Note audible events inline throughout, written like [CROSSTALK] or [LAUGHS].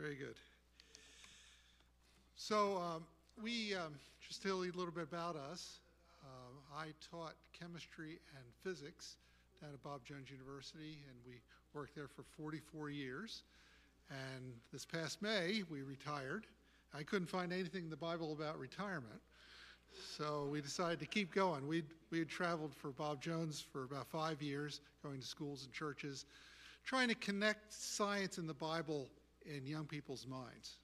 Very good. So, um, we, um, just tell you a little bit about us, uh, I taught chemistry and physics down at Bob Jones University, and we worked there for 44 years. And this past May, we retired. I couldn't find anything in the Bible about retirement, so we decided to keep going. We'd, we had traveled for Bob Jones for about five years, going to schools and churches, trying to connect science and the Bible in young people's minds.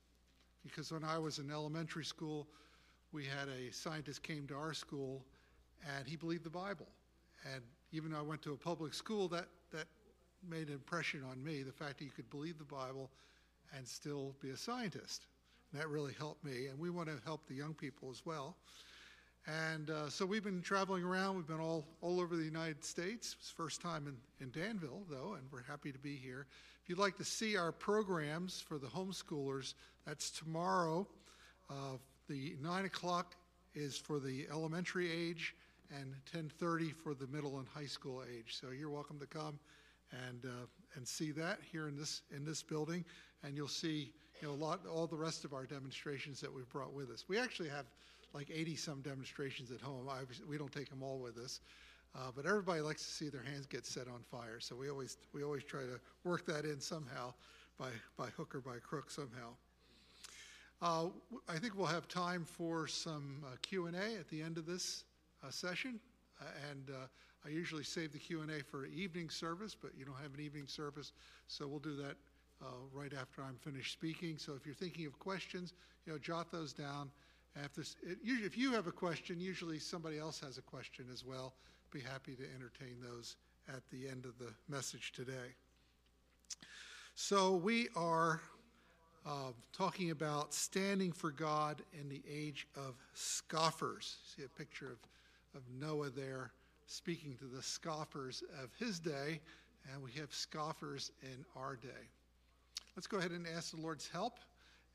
Because when I was in elementary school, we had a scientist came to our school and he believed the Bible. And even though I went to a public school, that, that made an impression on me, the fact that you could believe the Bible and still be a scientist. And that really helped me. And we want to help the young people as well. And uh, so we've been traveling around. We've been all, all over the United States. It's first time in, in Danville, though, and we're happy to be here. If you'd like to see our programs for the homeschoolers, that's tomorrow. Uh, the 9 o'clock is for the elementary age and 10.30 for the middle and high school age. So you're welcome to come and, uh, and see that here in this, in this building. And you'll see you know, a lot, all the rest of our demonstrations that we've brought with us. We actually have like 80 some demonstrations at home. Obviously, we don't take them all with us. Uh, but everybody likes to see their hands get set on fire. So we always, we always try to work that in somehow by, by hook or by crook somehow. Uh, I think we'll have time for some uh, Q&A at the end of this uh, session. Uh, and uh, I usually save the Q&A for evening service, but you don't have an evening service, so we'll do that right after I'm finished speaking. So if you're thinking of questions, you know, jot those down if, it, usually, if you have a question, usually somebody else has a question as well. Be happy to entertain those at the end of the message today. So, we are uh, talking about standing for God in the age of scoffers. See a picture of, of Noah there speaking to the scoffers of his day, and we have scoffers in our day. Let's go ahead and ask the Lord's help,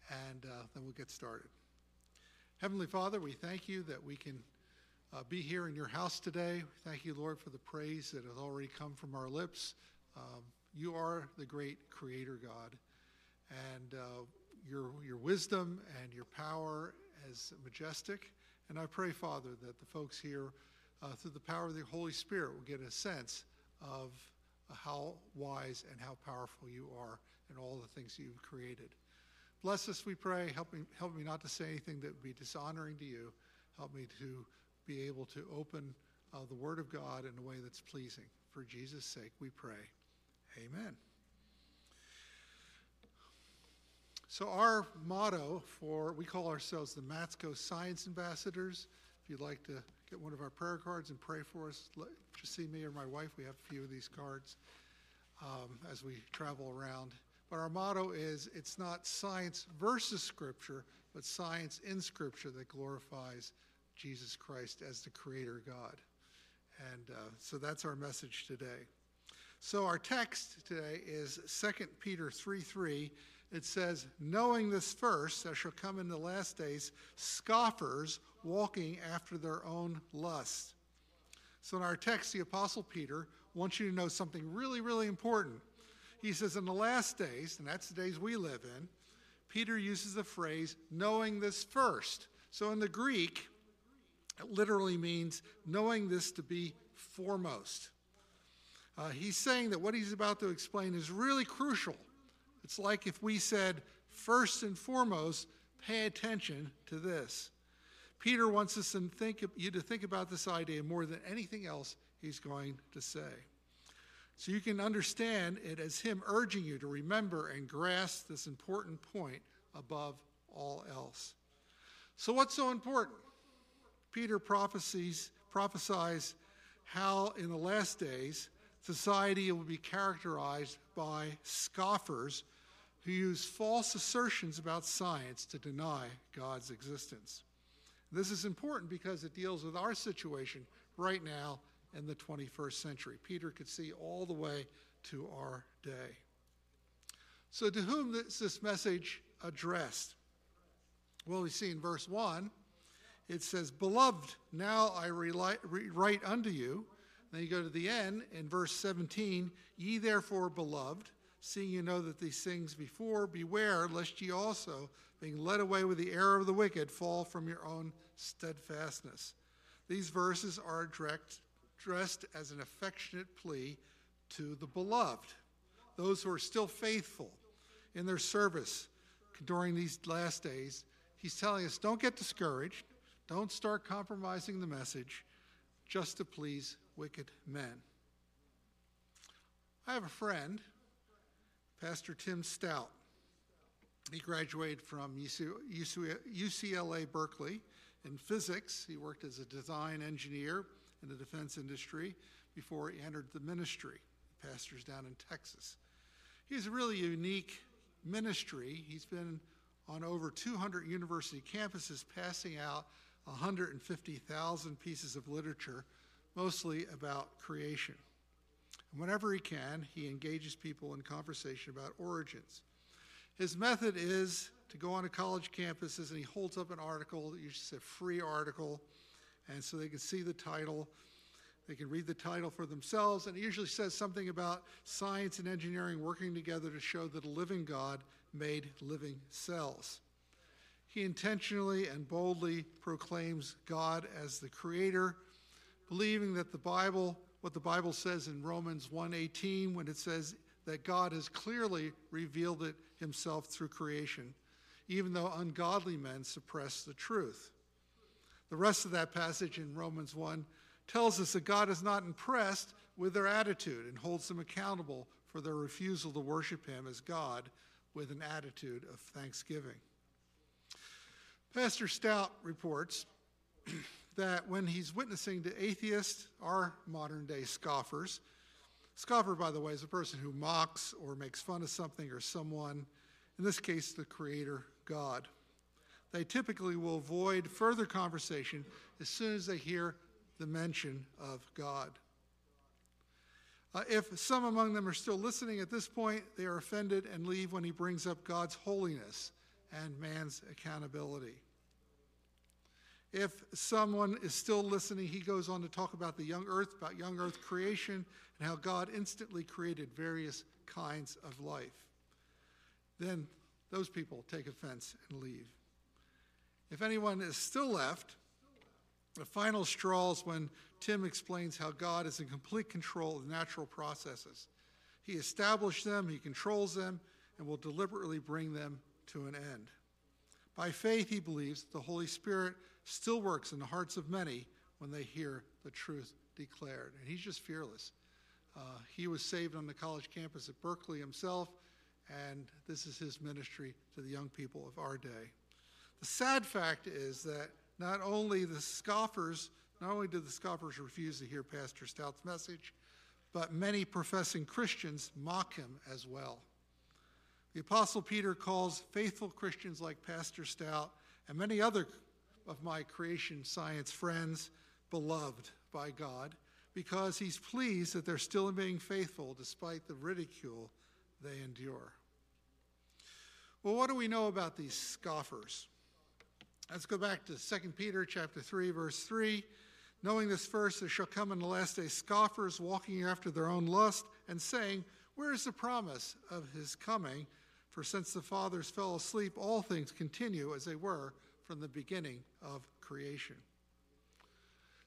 and uh, then we'll get started. Heavenly Father, we thank you that we can uh, be here in your house today. Thank you, Lord, for the praise that has already come from our lips. Um, you are the great Creator God, and uh, your, your wisdom and your power is majestic. And I pray, Father, that the folks here, uh, through the power of the Holy Spirit, will get a sense of how wise and how powerful you are in all the things you've created. Bless us, we pray. Help me, help me not to say anything that would be dishonoring to you. Help me to be able to open uh, the Word of God in a way that's pleasing. For Jesus' sake, we pray. Amen. So, our motto for, we call ourselves the Matzko Science Ambassadors. If you'd like to get one of our prayer cards and pray for us, just see me or my wife. We have a few of these cards um, as we travel around. But our motto is it's not science versus Scripture, but science in Scripture that glorifies Jesus Christ as the Creator God. And uh, so that's our message today. So our text today is 2 Peter 3 3. It says, Knowing this first, there shall come in the last days scoffers walking after their own lust. So in our text, the Apostle Peter wants you to know something really, really important. He says, in the last days, and that's the days we live in, Peter uses the phrase, knowing this first. So in the Greek, it literally means knowing this to be foremost. Uh, he's saying that what he's about to explain is really crucial. It's like if we said, first and foremost, pay attention to this. Peter wants us to think, you to think about this idea more than anything else he's going to say. So you can understand it as him urging you to remember and grasp this important point above all else. So, what's so important? Peter prophesies, prophesies how in the last days society will be characterized by scoffers who use false assertions about science to deny God's existence. This is important because it deals with our situation right now in the 21st century. Peter could see all the way to our day. So, to whom is this message addressed? Well, we see in verse 1, it says, Beloved, now I write unto you. Then you go to the end in verse 17, Ye therefore, beloved, seeing you know that these things before, beware lest ye also, being led away with the error of the wicked, fall from your own steadfastness. These verses are direct, dressed as an affectionate plea to the beloved, those who are still faithful in their service during these last days. He's telling us don't get discouraged, don't start compromising the message just to please wicked men. I have a friend, Pastor Tim Stout. He graduated from UCLA Berkeley in physics. He worked as a design engineer in the defense industry before he entered the ministry. Pastors down in Texas. He's a really unique ministry. He's been on over 200 university campuses passing out 150,000 pieces of literature, mostly about creation. And whenever he can, he engages people in conversation about origins. His method is to go on to college campuses and he holds up an article, usually a free article, and so they can see the title. They can read the title for themselves, and it usually says something about science and engineering working together to show that a living God made living cells. He intentionally and boldly proclaims God as the creator, believing that the Bible, what the Bible says in Romans 1:18 when it says that God has clearly revealed it himself through creation, even though ungodly men suppress the truth. The rest of that passage in Romans 1 tells us that God is not impressed with their attitude and holds them accountable for their refusal to worship him as God with an attitude of thanksgiving. Pastor Stout reports [CLEARS THROAT] that when he's witnessing to atheists, our modern day scoffers, scoffer, by the way, is a person who mocks or makes fun of something or someone, in this case, the Creator God. They typically will avoid further conversation as soon as they hear the mention of God. Uh, if some among them are still listening at this point, they are offended and leave when he brings up God's holiness and man's accountability. If someone is still listening, he goes on to talk about the young earth, about young earth creation, and how God instantly created various kinds of life. Then those people take offense and leave. If anyone is still left, the final straw is when Tim explains how God is in complete control of natural processes. He established them, he controls them, and will deliberately bring them to an end. By faith, he believes the Holy Spirit still works in the hearts of many when they hear the truth declared. And he's just fearless. Uh, he was saved on the college campus at Berkeley himself, and this is his ministry to the young people of our day. The sad fact is that not only the scoffers, not only did the scoffers refuse to hear Pastor Stout's message, but many professing Christians mock him as well. The Apostle Peter calls faithful Christians like Pastor Stout and many other of my creation science friends beloved by God because he's pleased that they're still being faithful despite the ridicule they endure. Well, what do we know about these scoffers? Let's go back to 2 Peter chapter 3 verse 3. Knowing this first, there shall come in the last day scoffers walking after their own lust and saying, Where is the promise of his coming? For since the fathers fell asleep, all things continue as they were from the beginning of creation.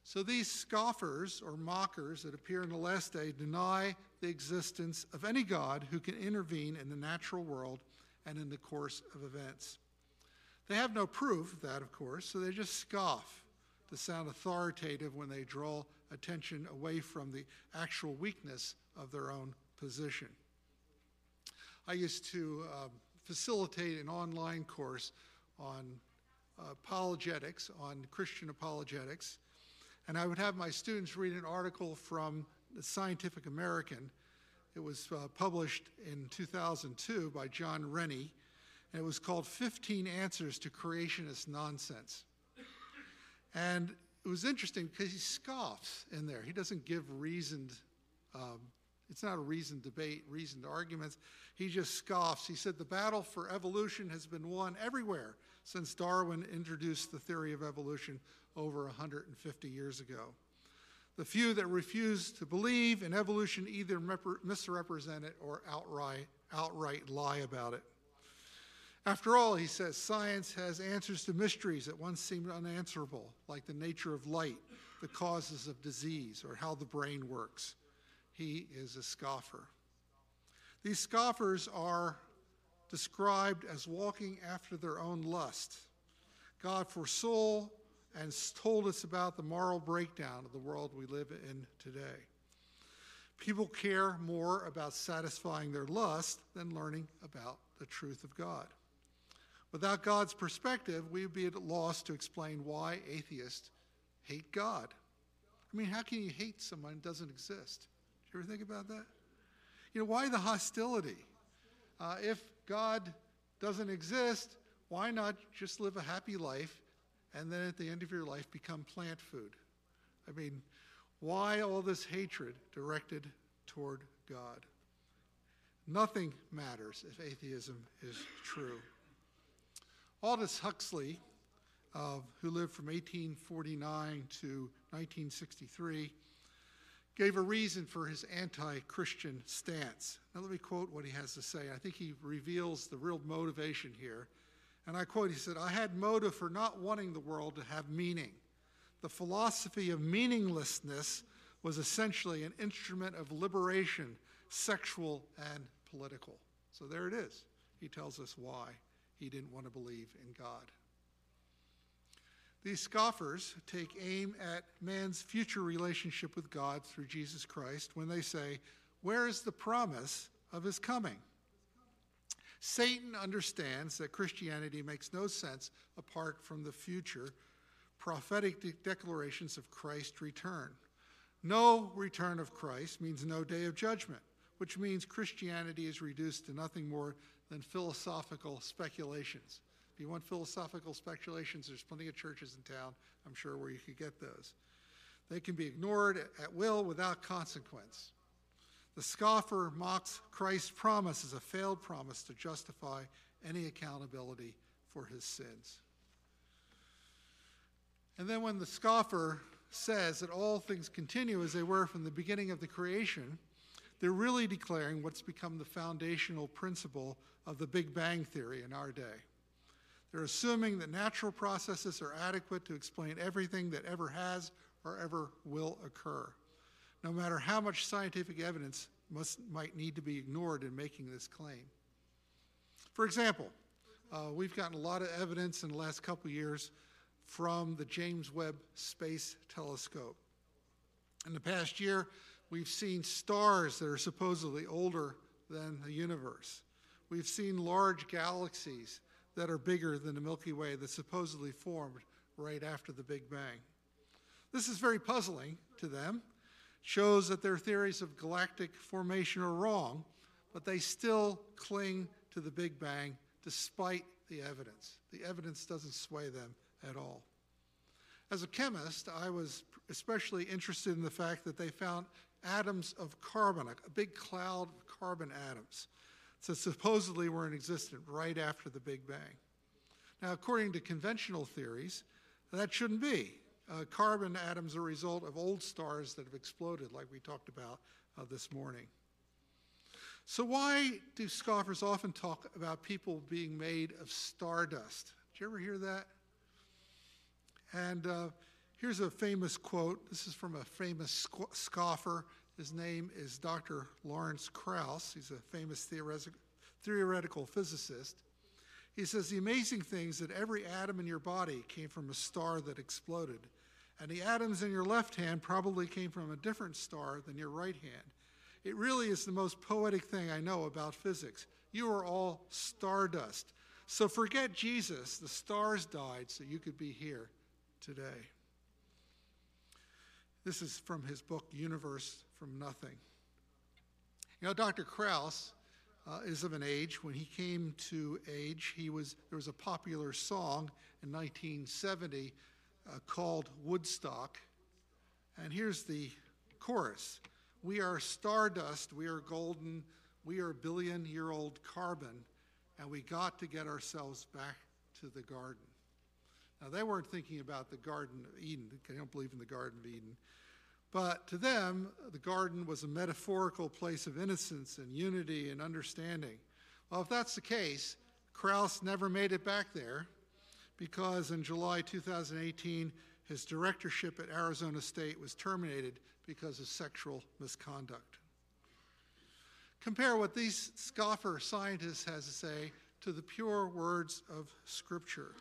So these scoffers or mockers that appear in the last day deny the existence of any God who can intervene in the natural world and in the course of events. They have no proof of that, of course, so they just scoff to sound authoritative when they draw attention away from the actual weakness of their own position. I used to um, facilitate an online course on apologetics, on Christian apologetics, and I would have my students read an article from the Scientific American. It was uh, published in 2002 by John Rennie, and it was called 15 Answers to Creationist Nonsense. And it was interesting because he scoffs in there. He doesn't give reasoned, um, it's not a reasoned debate, reasoned arguments. He just scoffs. He said the battle for evolution has been won everywhere since Darwin introduced the theory of evolution over 150 years ago. The few that refuse to believe in evolution either misrepresent it or outright outright lie about it. After all, he says, science has answers to mysteries that once seemed unanswerable, like the nature of light, the causes of disease, or how the brain works. He is a scoffer. These scoffers are described as walking after their own lust. God foresaw and told us about the moral breakdown of the world we live in today. People care more about satisfying their lust than learning about the truth of God. Without God's perspective, we would be at a loss to explain why atheists hate God. I mean, how can you hate someone who doesn't exist? Do you ever think about that? You know, why the hostility? Uh, if God doesn't exist, why not just live a happy life and then at the end of your life become plant food? I mean, why all this hatred directed toward God? Nothing matters if atheism is true. Aldous Huxley, uh, who lived from 1849 to 1963, gave a reason for his anti Christian stance. Now, let me quote what he has to say. I think he reveals the real motivation here. And I quote, he said, I had motive for not wanting the world to have meaning. The philosophy of meaninglessness was essentially an instrument of liberation, sexual and political. So there it is. He tells us why he didn't want to believe in God. These scoffers take aim at man's future relationship with God through Jesus Christ when they say, Where is the promise of his coming? Satan understands that Christianity makes no sense apart from the future prophetic de- declarations of Christ's return. No return of Christ means no day of judgment, which means Christianity is reduced to nothing more than philosophical speculations. If you want philosophical speculations, there's plenty of churches in town, I'm sure, where you could get those. They can be ignored at will without consequence. The scoffer mocks Christ's promise as a failed promise to justify any accountability for his sins. And then when the scoffer says that all things continue as they were from the beginning of the creation, they're really declaring what's become the foundational principle of the Big Bang Theory in our day. They're assuming that natural processes are adequate to explain everything that ever has or ever will occur, no matter how much scientific evidence must, might need to be ignored in making this claim. For example, uh, we've gotten a lot of evidence in the last couple years from the James Webb Space Telescope. In the past year, we've seen stars that are supposedly older than the universe. We've seen large galaxies that are bigger than the Milky Way that supposedly formed right after the Big Bang. This is very puzzling to them, shows that their theories of galactic formation are wrong, but they still cling to the Big Bang despite the evidence. The evidence doesn't sway them at all. As a chemist, I was especially interested in the fact that they found atoms of carbon, a big cloud of carbon atoms, that supposedly were in existence right after the Big Bang. Now, according to conventional theories, that shouldn't be. Uh, carbon atoms are a result of old stars that have exploded, like we talked about uh, this morning. So, why do scoffers often talk about people being made of stardust? Did you ever hear that? And uh, here's a famous quote. This is from a famous scoffer. His name is Dr. Lawrence Krauss. He's a famous theoretical physicist. He says, The amazing thing is that every atom in your body came from a star that exploded. And the atoms in your left hand probably came from a different star than your right hand. It really is the most poetic thing I know about physics. You are all stardust. So forget Jesus. The stars died so you could be here today. This is from his book, Universe from Nothing. You know, Dr. Krauss uh, is of an age. When he came to age, he was, there was a popular song in 1970 uh, called Woodstock. And here's the chorus We are stardust, we are golden, we are billion year old carbon, and we got to get ourselves back to the garden. Now, they weren't thinking about the Garden of Eden. They don't believe in the Garden of Eden. But to them, the garden was a metaphorical place of innocence and unity and understanding. Well, if that's the case, Krauss never made it back there because in July 2018, his directorship at Arizona State was terminated because of sexual misconduct. Compare what these scoffer scientists has to say to the pure words of Scripture.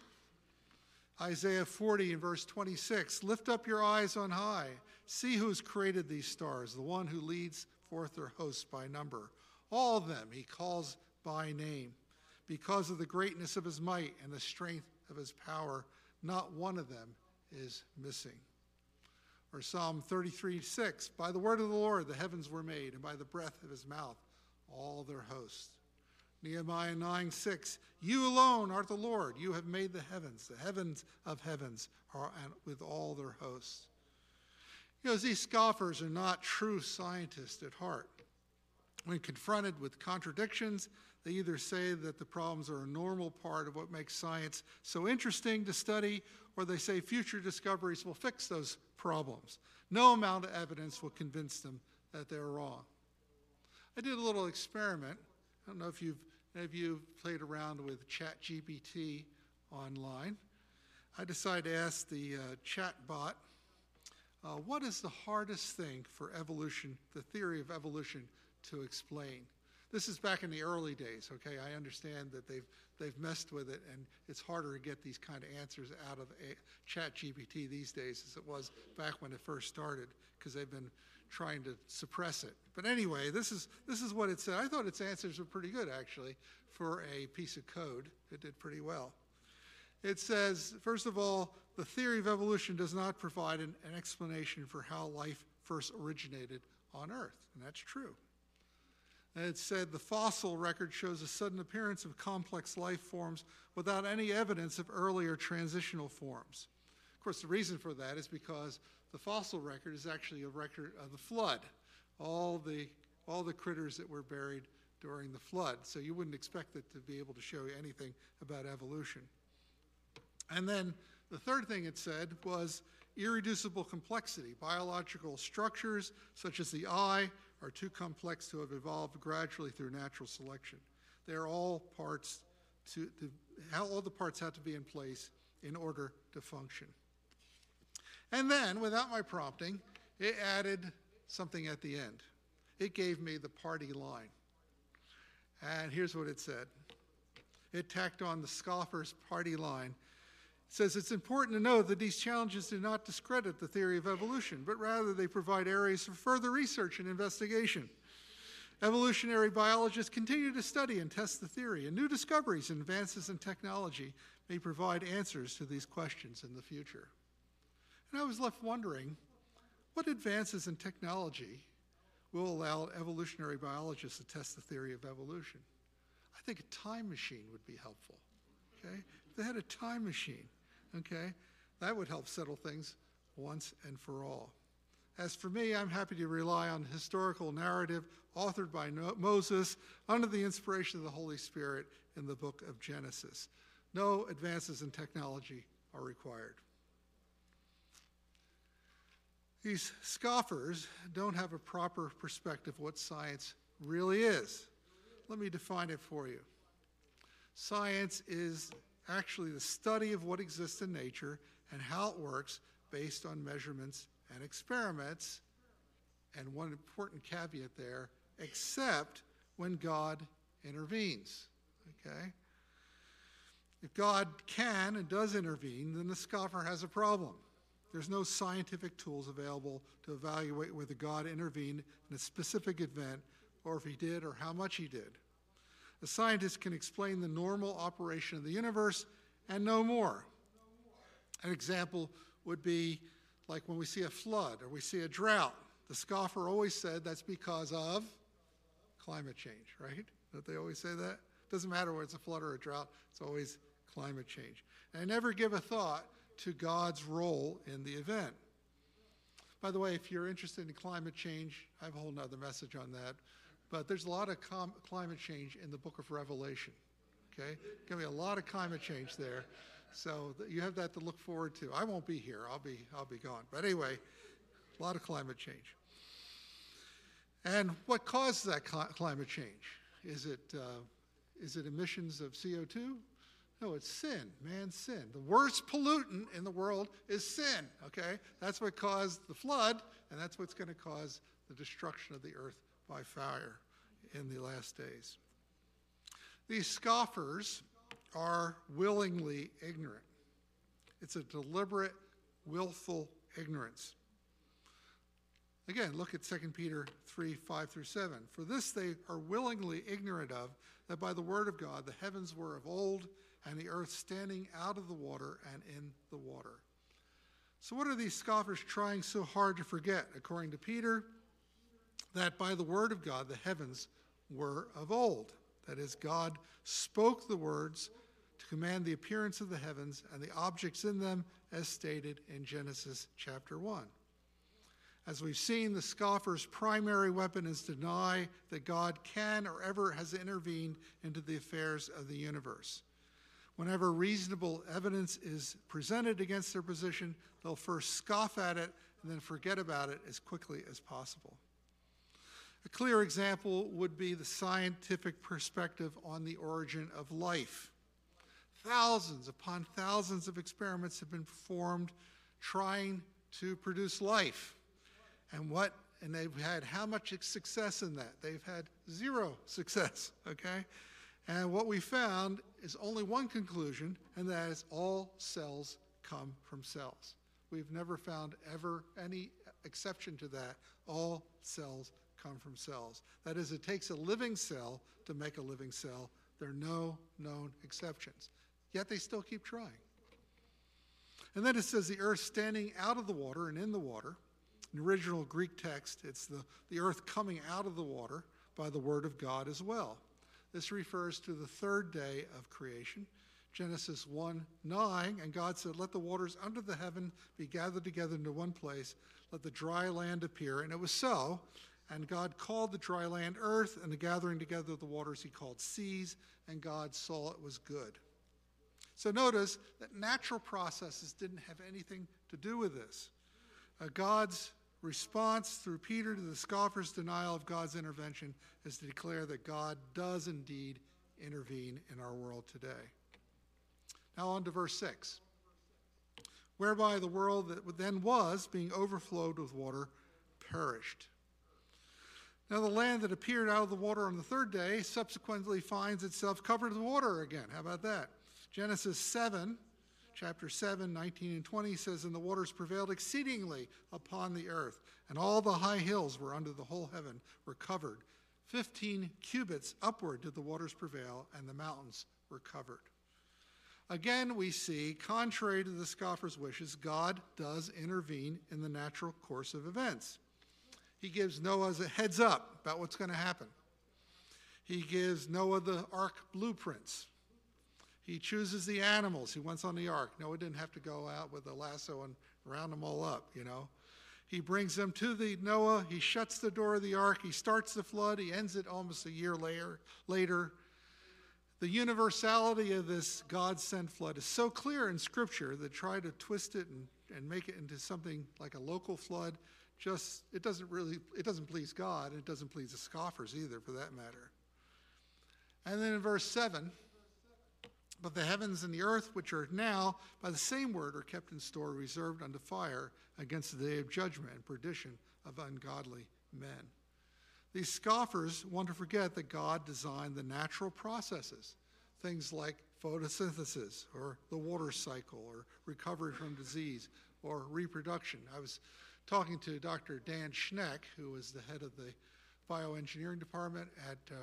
Isaiah 40 and verse 26 Lift up your eyes on high, see who's created these stars, the one who leads forth their hosts by number. All of them he calls by name. Because of the greatness of his might and the strength of his power, not one of them is missing. Or Psalm 33 6 By the word of the Lord the heavens were made, and by the breath of his mouth all their hosts. Nehemiah 9 6 You alone art the Lord. You have made the heavens. The heavens of heavens are with all their hosts. You know, these scoffers are not true scientists at heart. When confronted with contradictions, they either say that the problems are a normal part of what makes science so interesting to study, or they say future discoveries will fix those problems. No amount of evidence will convince them that they're wrong. I did a little experiment. I don't know if you've if you've played around with ChatGPT online. I decided to ask the uh, chat bot, uh, what is the hardest thing for evolution, the theory of evolution, to explain? This is back in the early days, okay? I understand that they've, they've messed with it and it's harder to get these kind of answers out of ChatGPT these days as it was back when it first started because they've been trying to suppress it. But anyway, this is, this is what it said. I thought its answers were pretty good, actually, for a piece of code. It did pretty well. It says, first of all, the theory of evolution does not provide an, an explanation for how life first originated on Earth, and that's true. And it said the fossil record shows a sudden appearance of complex life forms without any evidence of earlier transitional forms. Of course, the reason for that is because the fossil record is actually a record of the flood, all the, all the critters that were buried during the flood. So you wouldn't expect it to be able to show you anything about evolution. And then the third thing it said was irreducible complexity. Biological structures, such as the eye, are too complex to have evolved gradually through natural selection. They're all parts to, to all the parts have to be in place in order to function. And then, without my prompting, it added something at the end. It gave me the party line. And here's what it said it tacked on the scoffer's party line. It says it's important to know that these challenges do not discredit the theory of evolution, but rather they provide areas for further research and investigation. Evolutionary biologists continue to study and test the theory, and new discoveries and advances in technology may provide answers to these questions in the future. And I was left wondering what advances in technology will allow evolutionary biologists to test the theory of evolution? I think a time machine would be helpful. Okay? If they had a time machine, okay, that would help settle things once and for all. As for me, I'm happy to rely on historical narrative authored by Moses under the inspiration of the Holy Spirit in the book of Genesis. No advances in technology are required. These scoffers don't have a proper perspective of what science really is. Let me define it for you. Science is actually the study of what exists in nature and how it works based on measurements and experiments. And one important caveat there, except when God intervenes. Okay? If God can and does intervene, then the scoffer has a problem. There's no scientific tools available to evaluate whether God intervened in a specific event or if he did or how much he did. A scientist can explain the normal operation of the universe and no more. An example would be like when we see a flood or we see a drought. The scoffer always said that's because of climate change, right? Don't they always say that? Doesn't matter whether it's a flood or a drought, it's always climate change. And I never give a thought to God's role in the event. By the way, if you're interested in climate change, I have a whole other message on that. But there's a lot of com- climate change in the book of Revelation. Okay? To be a lot of climate change there. So you have that to look forward to. I won't be here. I'll be I'll be gone. But anyway, a lot of climate change. And what causes that cl- climate change? Is it, uh, is it emissions of CO2? No, it's sin, man's sin. The worst pollutant in the world is sin, okay? That's what caused the flood, and that's what's going to cause the destruction of the earth by fire in the last days. These scoffers are willingly ignorant. It's a deliberate, willful ignorance. Again, look at 2 Peter 3 5 through 7. For this they are willingly ignorant of, that by the word of God the heavens were of old, and the earth standing out of the water and in the water. So, what are these scoffers trying so hard to forget? According to Peter, that by the word of God the heavens were of old. That is, God spoke the words to command the appearance of the heavens and the objects in them, as stated in Genesis chapter 1. As we've seen, the scoffer's primary weapon is to deny that God can or ever has intervened into the affairs of the universe. Whenever reasonable evidence is presented against their position, they'll first scoff at it and then forget about it as quickly as possible. A clear example would be the scientific perspective on the origin of life. Thousands upon thousands of experiments have been performed trying to produce life. And what and they've had how much success in that? They've had zero success, [LAUGHS] okay? And what we found is only one conclusion, and that is all cells come from cells. We've never found ever any exception to that. All cells come from cells. That is, it takes a living cell to make a living cell. There are no known exceptions. Yet they still keep trying. And then it says the earth standing out of the water and in the water. In the original Greek text, it's the, the earth coming out of the water by the word of God as well. This refers to the third day of creation. Genesis 1 9, and God said, Let the waters under the heaven be gathered together into one place, let the dry land appear. And it was so. And God called the dry land earth, and the gathering together of the waters he called seas, and God saw it was good. So notice that natural processes didn't have anything to do with this. Uh, God's response through Peter to the scoffer's denial of God's intervention is to declare that God does indeed intervene in our world today. Now, on to verse 6. Whereby the world that then was, being overflowed with water, perished. Now, the land that appeared out of the water on the third day subsequently finds itself covered with water again. How about that? Genesis 7 chapter 7, 19 and 20 says, And the waters prevailed exceedingly upon the earth, and all the high hills were under the whole heaven were covered. Fifteen cubits upward did the waters prevail, and the mountains were covered. Again, we see, contrary to the scoffer's wishes, God does intervene in the natural course of events. He gives Noah a heads up about what's going to happen. He gives Noah the ark blueprints. He chooses the animals he wants on the ark. Noah didn't have to go out with a lasso and round them all up, you know. He brings them to the Noah. He shuts the door of the ark. He starts the flood. He ends it almost a year later. Later, the universality of this God sent flood is so clear in Scripture that try to twist it and, and make it into something like a local flood just it doesn't really it doesn't please God. It doesn't please the scoffers either, for that matter. And then in verse seven. But the heavens and the earth, which are now by the same word, are kept in store, reserved unto fire against the day of judgment and perdition of ungodly men. These scoffers want to forget that God designed the natural processes, things like photosynthesis or the water cycle or recovery from disease or reproduction. I was talking to Dr. Dan Schneck, who is the head of the bioengineering department at uh,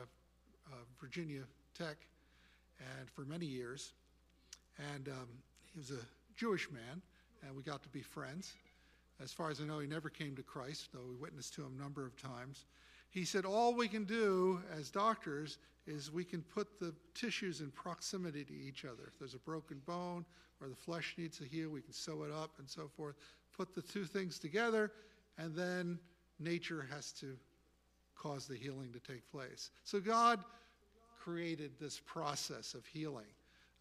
uh, Virginia Tech and for many years. And um, he was a Jewish man, and we got to be friends. As far as I know, he never came to Christ, though we witnessed to him a number of times. He said, All we can do as doctors is we can put the tissues in proximity to each other. If there's a broken bone or the flesh needs to heal, we can sew it up and so forth. Put the two things together, and then nature has to cause the healing to take place. So God created this process of healing.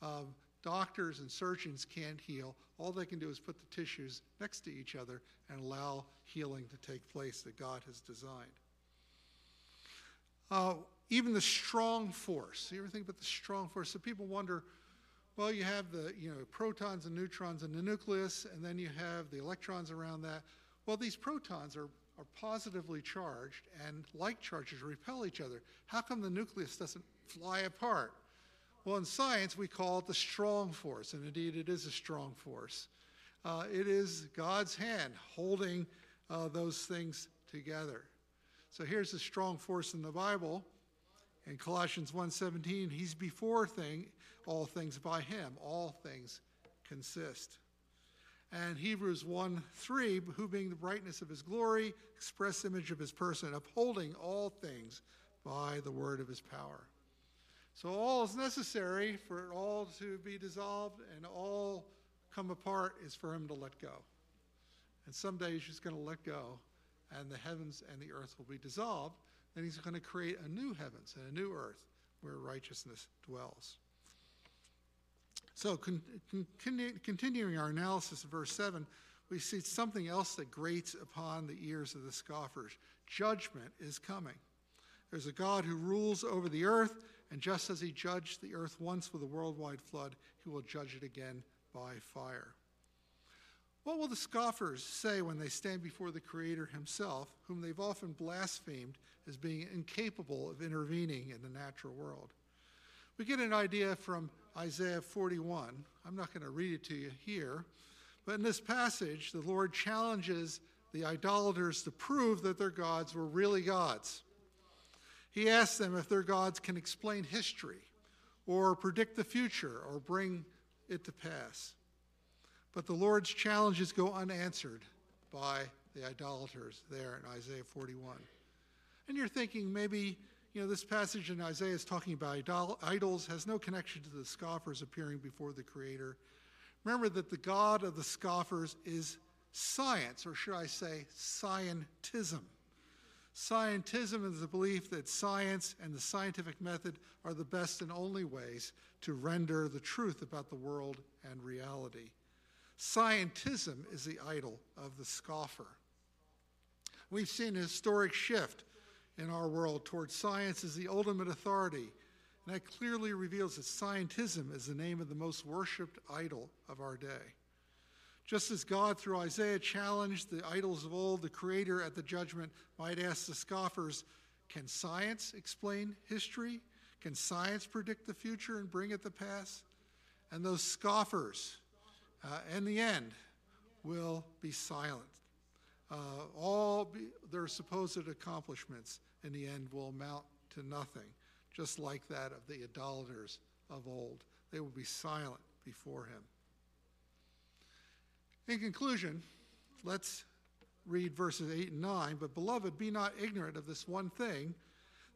Um, doctors and surgeons can't heal. All they can do is put the tissues next to each other and allow healing to take place that God has designed. Uh, even the strong force. You ever think about the strong force? So people wonder, well, you have the you know protons and neutrons in the nucleus, and then you have the electrons around that. Well, these protons are, are positively charged, and like charges repel each other. How come the nucleus doesn't fly apart? Well, in science, we call it the strong force, and indeed it is a strong force. Uh, it is God's hand holding uh, those things together. So here's the strong force in the Bible. In Colossians 1:17, he's before thing, all things by him, all things consist. And Hebrews 1:3, who being the brightness of his glory, express image of his person, upholding all things by the word of his power. So all is necessary for it all to be dissolved and all come apart is for him to let go. And someday he's just going to let go and the heavens and the earth will be dissolved. Then he's going to create a new heavens and a new earth where righteousness dwells. So, con- con- continuing our analysis of verse 7, we see something else that grates upon the ears of the scoffers. Judgment is coming. There's a God who rules over the earth, and just as he judged the earth once with a worldwide flood, he will judge it again by fire. What will the scoffers say when they stand before the Creator Himself, whom they've often blasphemed as being incapable of intervening in the natural world? We get an idea from Isaiah 41. I'm not going to read it to you here, but in this passage, the Lord challenges the idolaters to prove that their gods were really gods. He asks them if their gods can explain history or predict the future or bring it to pass. But the Lord's challenges go unanswered by the idolaters there in Isaiah 41. And you're thinking maybe, you know, this passage in Isaiah is talking about idol- idols, has no connection to the scoffers appearing before the Creator. Remember that the God of the scoffers is science, or should I say, scientism. Scientism is the belief that science and the scientific method are the best and only ways to render the truth about the world and reality. Scientism is the idol of the scoffer. We've seen a historic shift in our world towards science as the ultimate authority, and that clearly reveals that scientism is the name of the most worshiped idol of our day. Just as God, through Isaiah, challenged the idols of old, the Creator at the judgment might ask the scoffers Can science explain history? Can science predict the future and bring it to pass? And those scoffers, uh, in the end, will be silent. Uh, all be, their supposed accomplishments in the end will amount to nothing, just like that of the idolaters of old. They will be silent before him. In conclusion, let's read verses 8 and 9. But, beloved, be not ignorant of this one thing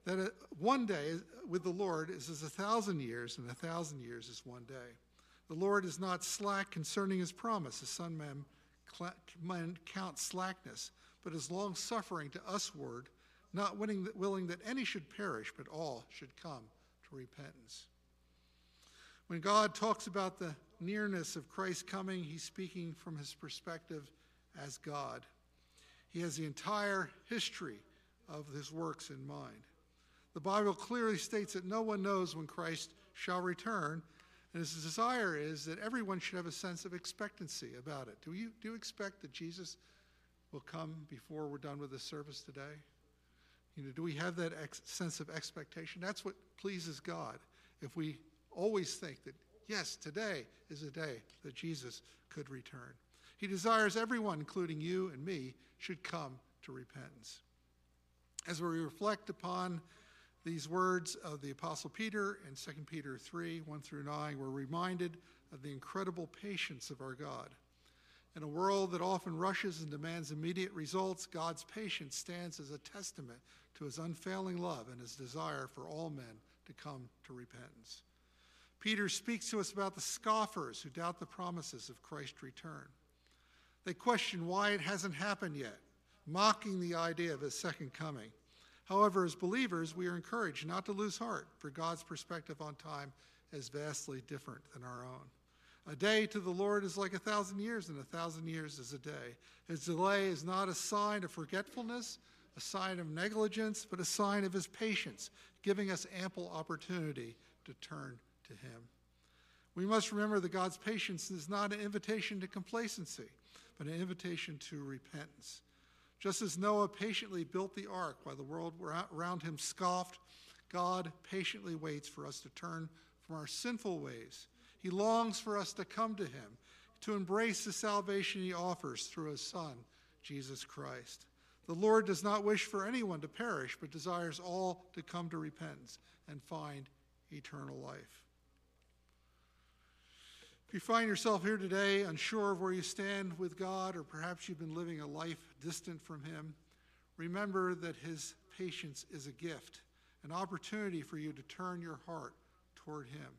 that uh, one day with the Lord is as a thousand years, and a thousand years is one day. The Lord is not slack concerning his promise, as some men, count slackness, but is long suffering to usward, not willing that any should perish, but all should come to repentance. When God talks about the nearness of Christ coming, he's speaking from his perspective as God. He has the entire history of his works in mind. The Bible clearly states that no one knows when Christ shall return, and his desire is that everyone should have a sense of expectancy about it. Do you, do you expect that Jesus will come before we're done with this service today? You know, do we have that ex- sense of expectation? That's what pleases God. If we always think that, yes, today is a day that Jesus could return. He desires everyone, including you and me, should come to repentance. As we reflect upon these words of the Apostle Peter in 2 Peter 3 1 through 9, we're reminded of the incredible patience of our God. In a world that often rushes and demands immediate results, God's patience stands as a testament to his unfailing love and his desire for all men to come to repentance. Peter speaks to us about the scoffers who doubt the promises of Christ's return. They question why it hasn't happened yet, mocking the idea of his second coming. However, as believers, we are encouraged not to lose heart, for God's perspective on time is vastly different than our own. A day to the Lord is like a thousand years, and a thousand years is a day. His delay is not a sign of forgetfulness, a sign of negligence, but a sign of his patience, giving us ample opportunity to turn to him. We must remember that God's patience is not an invitation to complacency, but an invitation to repentance. Just as Noah patiently built the ark while the world around him scoffed, God patiently waits for us to turn from our sinful ways. He longs for us to come to him, to embrace the salvation he offers through his Son, Jesus Christ. The Lord does not wish for anyone to perish, but desires all to come to repentance and find eternal life. If you find yourself here today unsure of where you stand with God, or perhaps you've been living a life distant from Him, remember that His patience is a gift, an opportunity for you to turn your heart toward Him.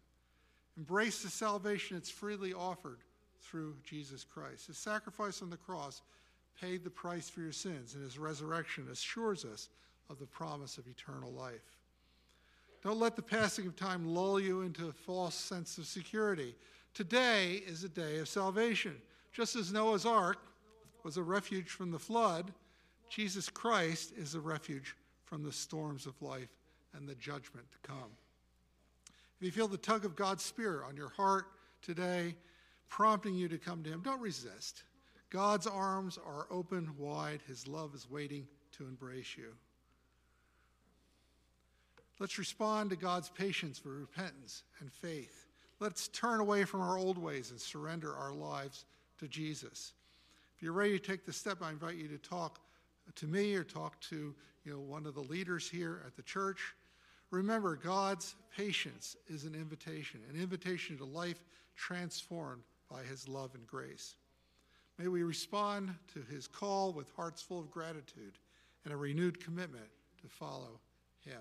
Embrace the salvation that's freely offered through Jesus Christ. His sacrifice on the cross paid the price for your sins, and his resurrection assures us of the promise of eternal life. Don't let the passing of time lull you into a false sense of security. Today is a day of salvation. Just as Noah's ark was a refuge from the flood, Jesus Christ is a refuge from the storms of life and the judgment to come. If you feel the tug of God's Spirit on your heart today, prompting you to come to Him, don't resist. God's arms are open wide. His love is waiting to embrace you. Let's respond to God's patience for repentance and faith. Let's turn away from our old ways and surrender our lives to Jesus. If you're ready to take the step, I invite you to talk to me or talk to you know, one of the leaders here at the church. Remember, God's patience is an invitation, an invitation to life transformed by his love and grace. May we respond to his call with hearts full of gratitude and a renewed commitment to follow him.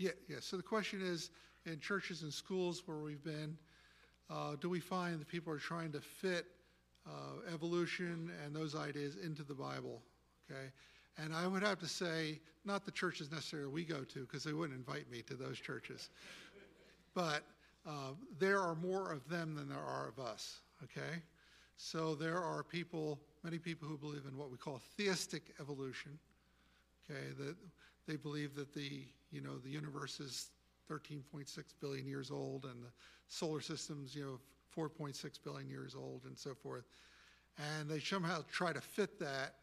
Yeah, yeah. So the question is, in churches and schools where we've been, uh, do we find that people are trying to fit uh, evolution and those ideas into the Bible? Okay, and I would have to say, not the churches necessarily we go to, because they wouldn't invite me to those churches, but uh, there are more of them than there are of us. Okay, so there are people, many people who believe in what we call theistic evolution. Okay, that they believe that the you know, the universe is 13.6 billion years old and the solar system's, you know, 4.6 billion years old and so forth. And they somehow try to fit that.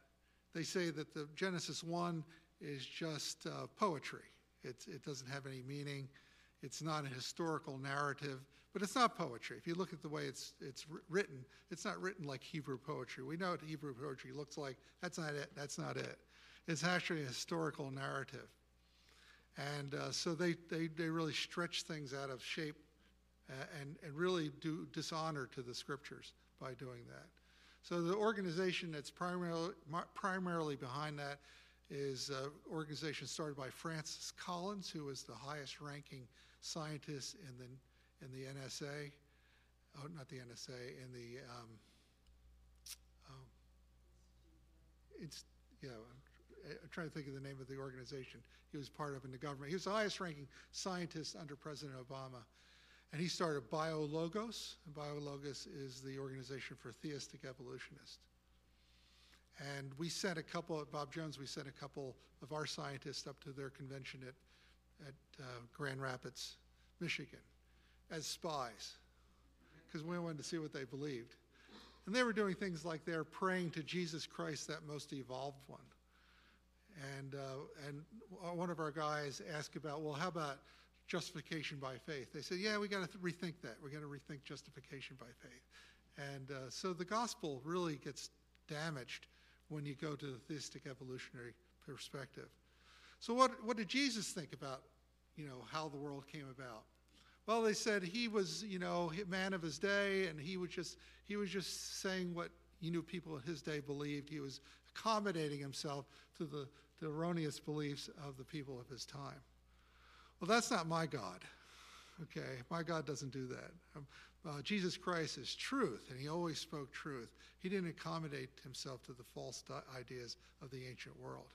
They say that the Genesis 1 is just uh, poetry. It's, it doesn't have any meaning. It's not a historical narrative, but it's not poetry. If you look at the way it's, it's written, it's not written like Hebrew poetry. We know what Hebrew poetry looks like. That's not it. That's not it. It's actually a historical narrative. And uh, so they, they, they really stretch things out of shape uh, and, and really do dishonor to the scriptures by doing that. So the organization that's primarily, primarily behind that is an organization started by Francis Collins, who was the highest ranking scientist in the, in the NSA, oh, not the NSA, in the, um, um, it's, yeah, I'm trying to think of the name of the organization he was part of in the government. He was the highest ranking scientist under President Obama. And he started BioLogos, and BioLogos is the organization for theistic evolutionists. And we sent a couple, Bob Jones, we sent a couple of our scientists up to their convention at, at uh, Grand Rapids, Michigan, as spies, because we wanted to see what they believed. And they were doing things like they're praying to Jesus Christ, that most evolved one. And, uh, and one of our guys asked about, well, how about justification by faith? They said, yeah, we got to rethink that. We're going to rethink justification by faith. And uh, so the gospel really gets damaged when you go to the theistic evolutionary perspective. So what, what did Jesus think about, you know, how the world came about? Well, they said he was, you know, man of his day, and he was just he was just saying what he knew people in his day believed. He was accommodating himself to the, the erroneous beliefs of the people of his time. Well, that's not my God. Okay, my God doesn't do that. Um, uh, Jesus Christ is truth, and he always spoke truth. He didn't accommodate himself to the false ideas of the ancient world.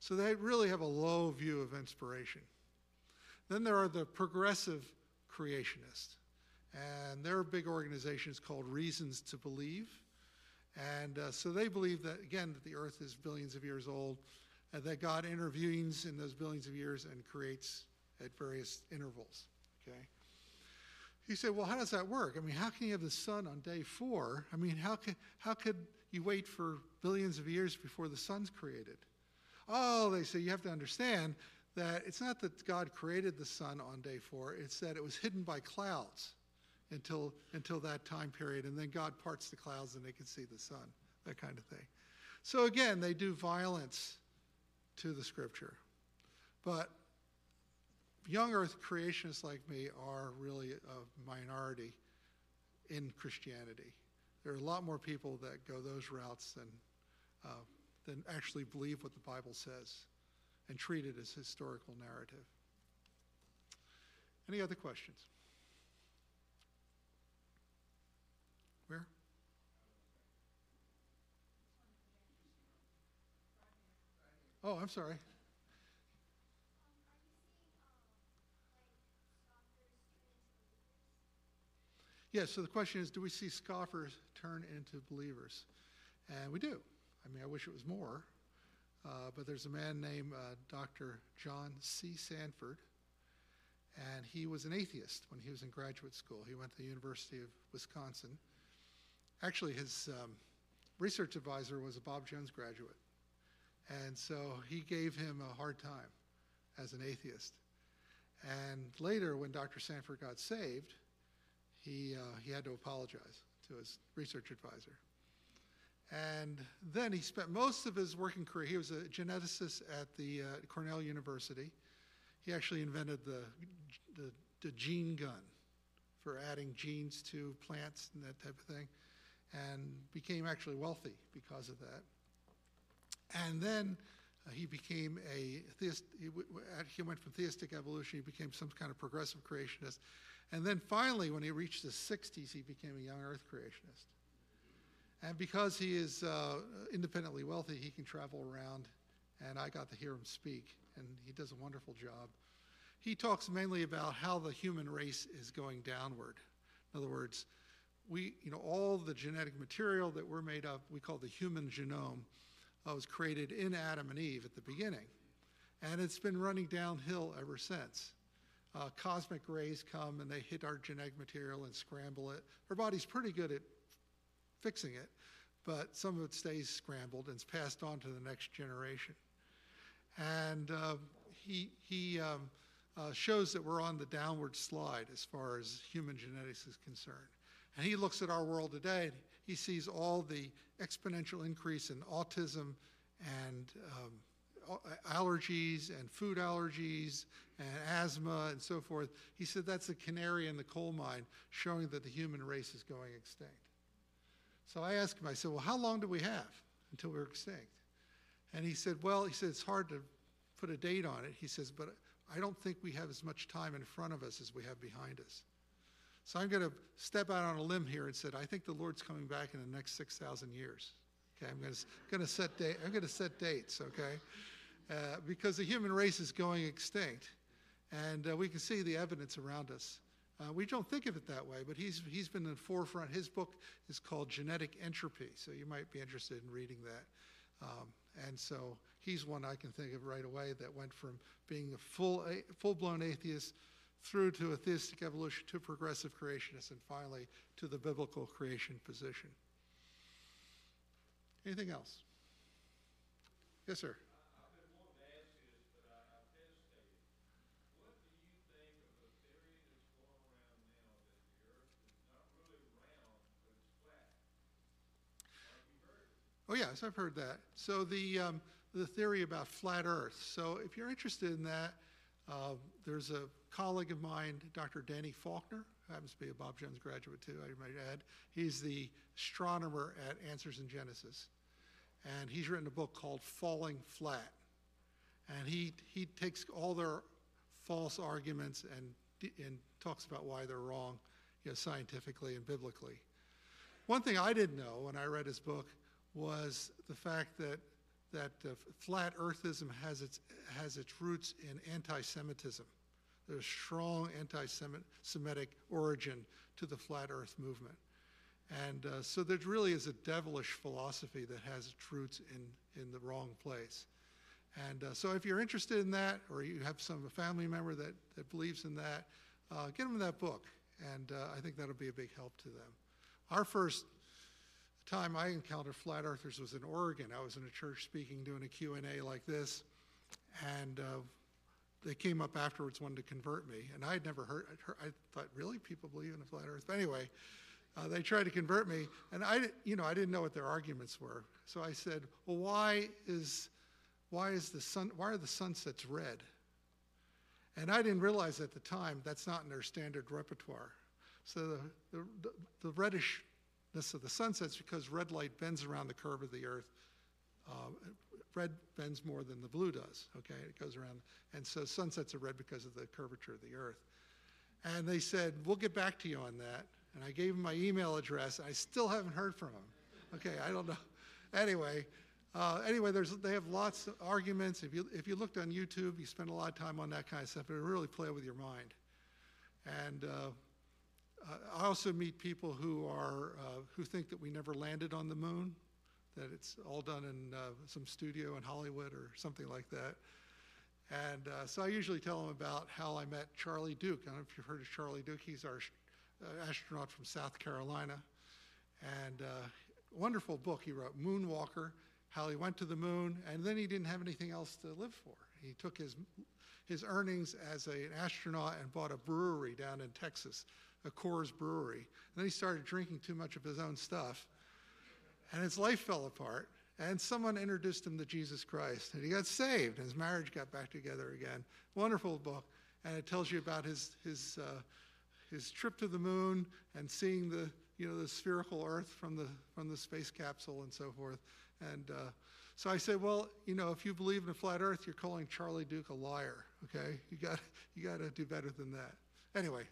So they really have a low view of inspiration. Then there are the progressive creationists, and there are big organizations called Reasons to Believe. And uh, so they believe that, again, that the earth is billions of years old, and that God intervenes in those billions of years and creates at various intervals. Okay? He said, Well, how does that work? I mean, how can you have the sun on day four? I mean, how, can, how could you wait for billions of years before the sun's created? Oh, they say you have to understand that it's not that God created the sun on day four, it's that it was hidden by clouds until, until that time period, and then God parts the clouds and they can see the sun, that kind of thing. So again, they do violence to the scripture. But young earth creationists like me are really a minority in Christianity. There are a lot more people that go those routes than, uh, than actually believe what the Bible says and treat it as historical narrative. Any other questions? Where? Oh, I'm sorry. Yes, so the question is do we see scoffers turn into believers? And we do. I mean, I wish it was more. Uh, but there's a man named uh, Dr. John C. Sanford, and he was an atheist when he was in graduate school. He went to the University of Wisconsin. Actually, his um, research advisor was a Bob Jones graduate. And so he gave him a hard time as an atheist. And later, when Dr. Sanford got saved, he, uh, he had to apologize to his research advisor. And then he spent most of his working career, he was a geneticist at the uh, Cornell University. He actually invented the, the, the, gene gun for adding genes to plants and that type of thing, and became actually wealthy because of that. And then uh, he became a theist, he, went from theistic evolution, he became some kind of progressive creationist. And then finally, when he reached his 60s, he became a young earth creationist. And because he is uh, independently wealthy, he can travel around, and I got to hear him speak, and he does a wonderful job. He talks mainly about how the human race is going downward. In other words, we, you know, all the genetic material that we're made of, we call the human genome, was created in Adam and Eve at the beginning. And it's been running downhill ever since. Uh, cosmic rays come and they hit our genetic material and scramble it. Our body's pretty good at fixing it, but some of it stays scrambled and is passed on to the next generation. And uh, he, he um, uh, shows that we're on the downward slide as far as human genetics is concerned. And he looks at our world today and he sees all the exponential increase in autism and um, allergies and food allergies and asthma and so forth. He said that's a canary in the coal mine showing that the human race is going extinct. So I asked him, I said, Well, how long do we have until we're extinct? And he said, Well, he said, it's hard to put a date on it. He says, But I don't think we have as much time in front of us as we have behind us. So I'm going to step out on a limb here and said, I think the Lord's coming back in the next 6,000 years. Okay, I'm going to, set date. I'm going to set dates. Okay, uh, because the human race is going extinct, and uh, we can see the evidence around us. Uh, we don't think of it that way, but he's, he's been in the forefront. His book is called Genetic Entropy, so you might be interested in reading that. Um, and so he's one I can think of right away that went from being a full, a, full-blown atheist through to a theistic evolution to progressive creationists, and finally to the biblical creation position. Anything else? Yes, sir. Oh, yes, I've heard that. So the, um, the theory about flat Earth. So if you're interested in that, Uh, There's a colleague of mine, Dr. Danny Faulkner, who happens to be a Bob Jones graduate too, I might add. He's the astronomer at Answers in Genesis. And he's written a book called Falling Flat. And he, he takes all their false arguments and, and talks about why they're wrong, you know, scientifically and biblically. One thing I didn't know when I read his book was the fact that, that uh, flat earthism has its, has its roots in anti-Semitism. There's strong anti-Semitic origin to the flat earth movement. And uh, so there really is a devilish philosophy that has its roots in, in the wrong place. And uh, so if you're interested in that, or you have some family member that, that believes in that, uh, get them that book. And uh, I think that'll be a big help to them. Our first time I encountered flat earthers was in Oregon. I was in a church speaking, doing a Q&A like this. And uh, they came up afterwards, wanted to convert me. And I had never heard, I thought, really? People believe in a flat earth? But anyway, uh, they tried to convert me. And I, you know, I didn't know what their arguments were. So I said, well, why is why is the sun why are the sunsets red and i didn't realize at the time that's not in their standard repertoire so the, the, the redishness of the sunsets because red light bends around the curve of the earth uh, red bends more than the blue does okay? It goes around and so sunsets are red because of the curvature of the earth. And they said we'll get back to you on that. And i gave them my email address i still haven't heard from them. Okay i don't know. Anyway uh, anyway, there's, they have lots of arguments. If you, if you looked on YouTube, you spend a lot of time on that kind of stuff, it really play with your mind. And uh, I also meet people who, are, uh, who think that we never landed on the moon, that it's all done in uh, some studio in Hollywood or something like that. And uh, so I usually tell them about how I met Charlie Duke. I don't know if you've heard of Charlie Duke. He's our astronaut from South Carolina. And wonderful book he wrote, Moonwalker how he went to the moon, and then he didn't have anything else to live for. He took his, his earnings as a, an astronaut and bought a brewery down in Texas, a Coors Brewery. And then he started drinking too much of his own stuff, and his life fell apart. And someone introduced him to Jesus Christ, and he got saved, and his marriage got back together again. Wonderful book, and it tells you about his his uh, his trip to the moon and seeing the you know the spherical Earth from the from the space capsule and so forth. And uh, so I said, well, you know, if you believe in a flat Earth, you're calling Charlie Duke a liar. Okay, you got you got to do better than that. Anyway,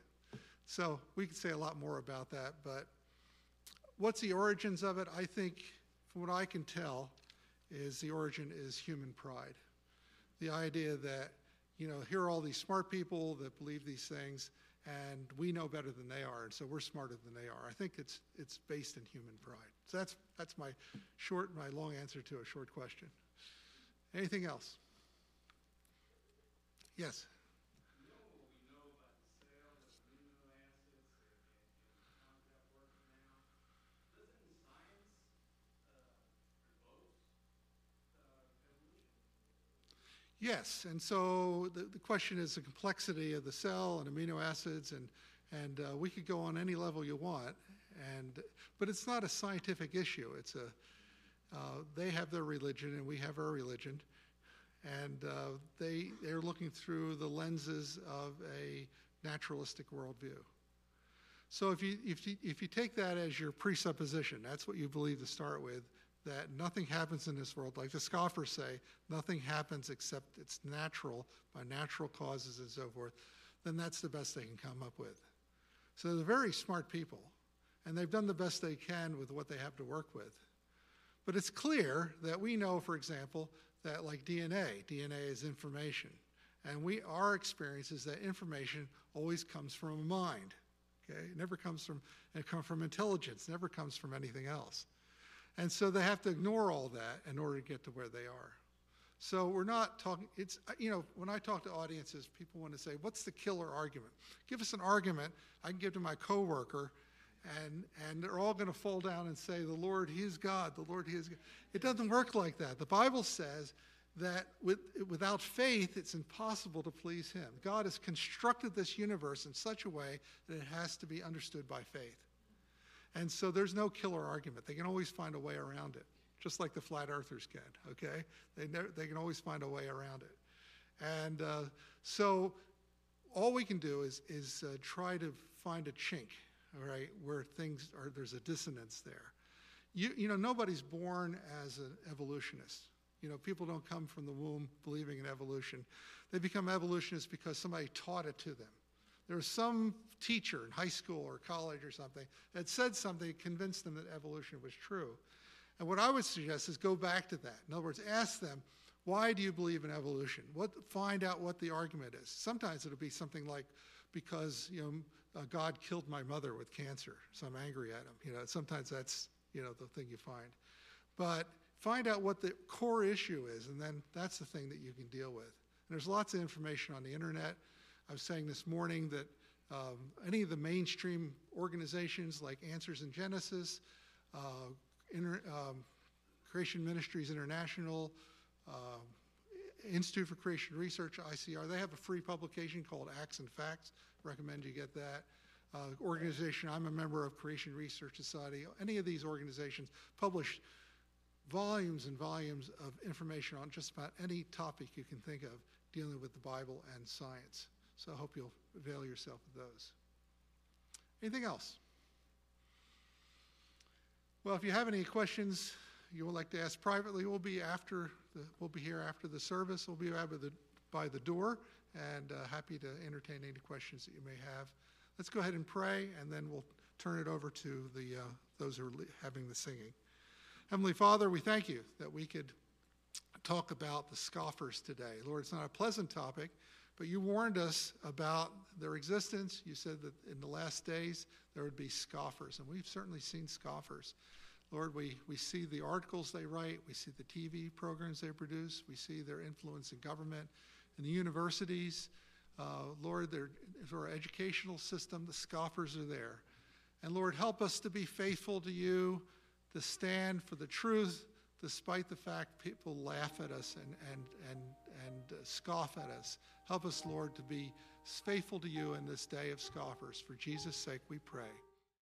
so we could say a lot more about that, but what's the origins of it? I think, from what I can tell, is the origin is human pride. The idea that you know here are all these smart people that believe these things, and we know better than they are, and so we're smarter than they are. I think it's it's based in human pride. So that's that's my short, my long answer to a short question. Anything else? Yes. Yes, and so the, the question is the complexity of the cell and amino acids, and, and uh, we could go on any level you want, and, but it's not a scientific issue. It's a, uh, they have their religion and we have our religion, and uh, they, they're looking through the lenses of a naturalistic worldview. So if you, if, you, if you take that as your presupposition, that's what you believe to start with, that nothing happens in this world. Like the scoffers say, nothing happens except it's natural by natural causes and so forth, then that's the best they can come up with. So they're very smart people, and they've done the best they can with what they have to work with. But it's clear that we know, for example, that like DNA, DNA is information. And we, our experience is that information always comes from a mind. Okay? It never comes from, it comes from intelligence, never comes from anything else. And so they have to ignore all that in order to get to where they are. So we're not talking, it's, uh, you know, when I talk to audiences, people want to say, what's the killer argument? Give us an argument I can give to my coworker, and, and they're all going to fall down and say, the Lord, He is God, the Lord, He is God. It doesn't work like that. The Bible says that with, without faith, it's impossible to please Him. God has constructed this universe in such a way that it has to be understood by faith. And so there's no killer argument. They can always find a way around it, just like the flat earthers can, okay? They, never, they can always find a way around it. And uh, so all we can do is, is uh, try to find a chink, all right, where things are, there's a dissonance there. You, you know, nobody's born as an evolutionist. You know, people don't come from the womb believing in evolution. They become evolutionists because somebody taught it to them. There was some teacher in high school or college or something that said something that convinced them that evolution was true. And what I would suggest is go back to that. In other words, ask them, why do you believe in evolution? What, find out what the argument is. Sometimes it'll be something like, because you know, uh, God killed my mother with cancer, so I'm angry at him. You know, sometimes that's you know the thing you find. But find out what the core issue is, and then that's the thing that you can deal with. And there's lots of information on the internet. I was saying this morning that um, any of the mainstream organizations like Answers in Genesis, uh, Inter, um, Creation Ministries International, uh, Institute for Creation Research, ICR, they have a free publication called Acts and Facts. Recommend you get that. Uh, organization, I'm a member of Creation Research Society. Any of these organizations publish volumes and volumes of information on just about any topic you can think of dealing with the Bible and science. So I hope you'll avail yourself of those. Anything else? Well, if you have any questions you would like to ask privately, we'll be after the, we'll be here after the service. We'll be by the, by the door and uh, happy to entertain any questions that you may have. Let's go ahead and pray, and then we'll turn it over to the uh, those who are having the singing. Heavenly Father, we thank you that we could talk about the scoffers today. Lord, it's not a pleasant topic, but you warned us about their existence. You said that in the last days there would be scoffers, and we've certainly seen scoffers. Lord, we, we see the articles they write, we see the TV programs they produce, we see their influence in government, in the universities. Uh, Lord, their, our educational system, the scoffers are there. And Lord, help us to be faithful to you, to stand for the truth, despite the fact people laugh at us and, and, and, and uh, scoff at us. Help us, Lord, to be faithful to you in this day of scoffers. For Jesus' sake we pray.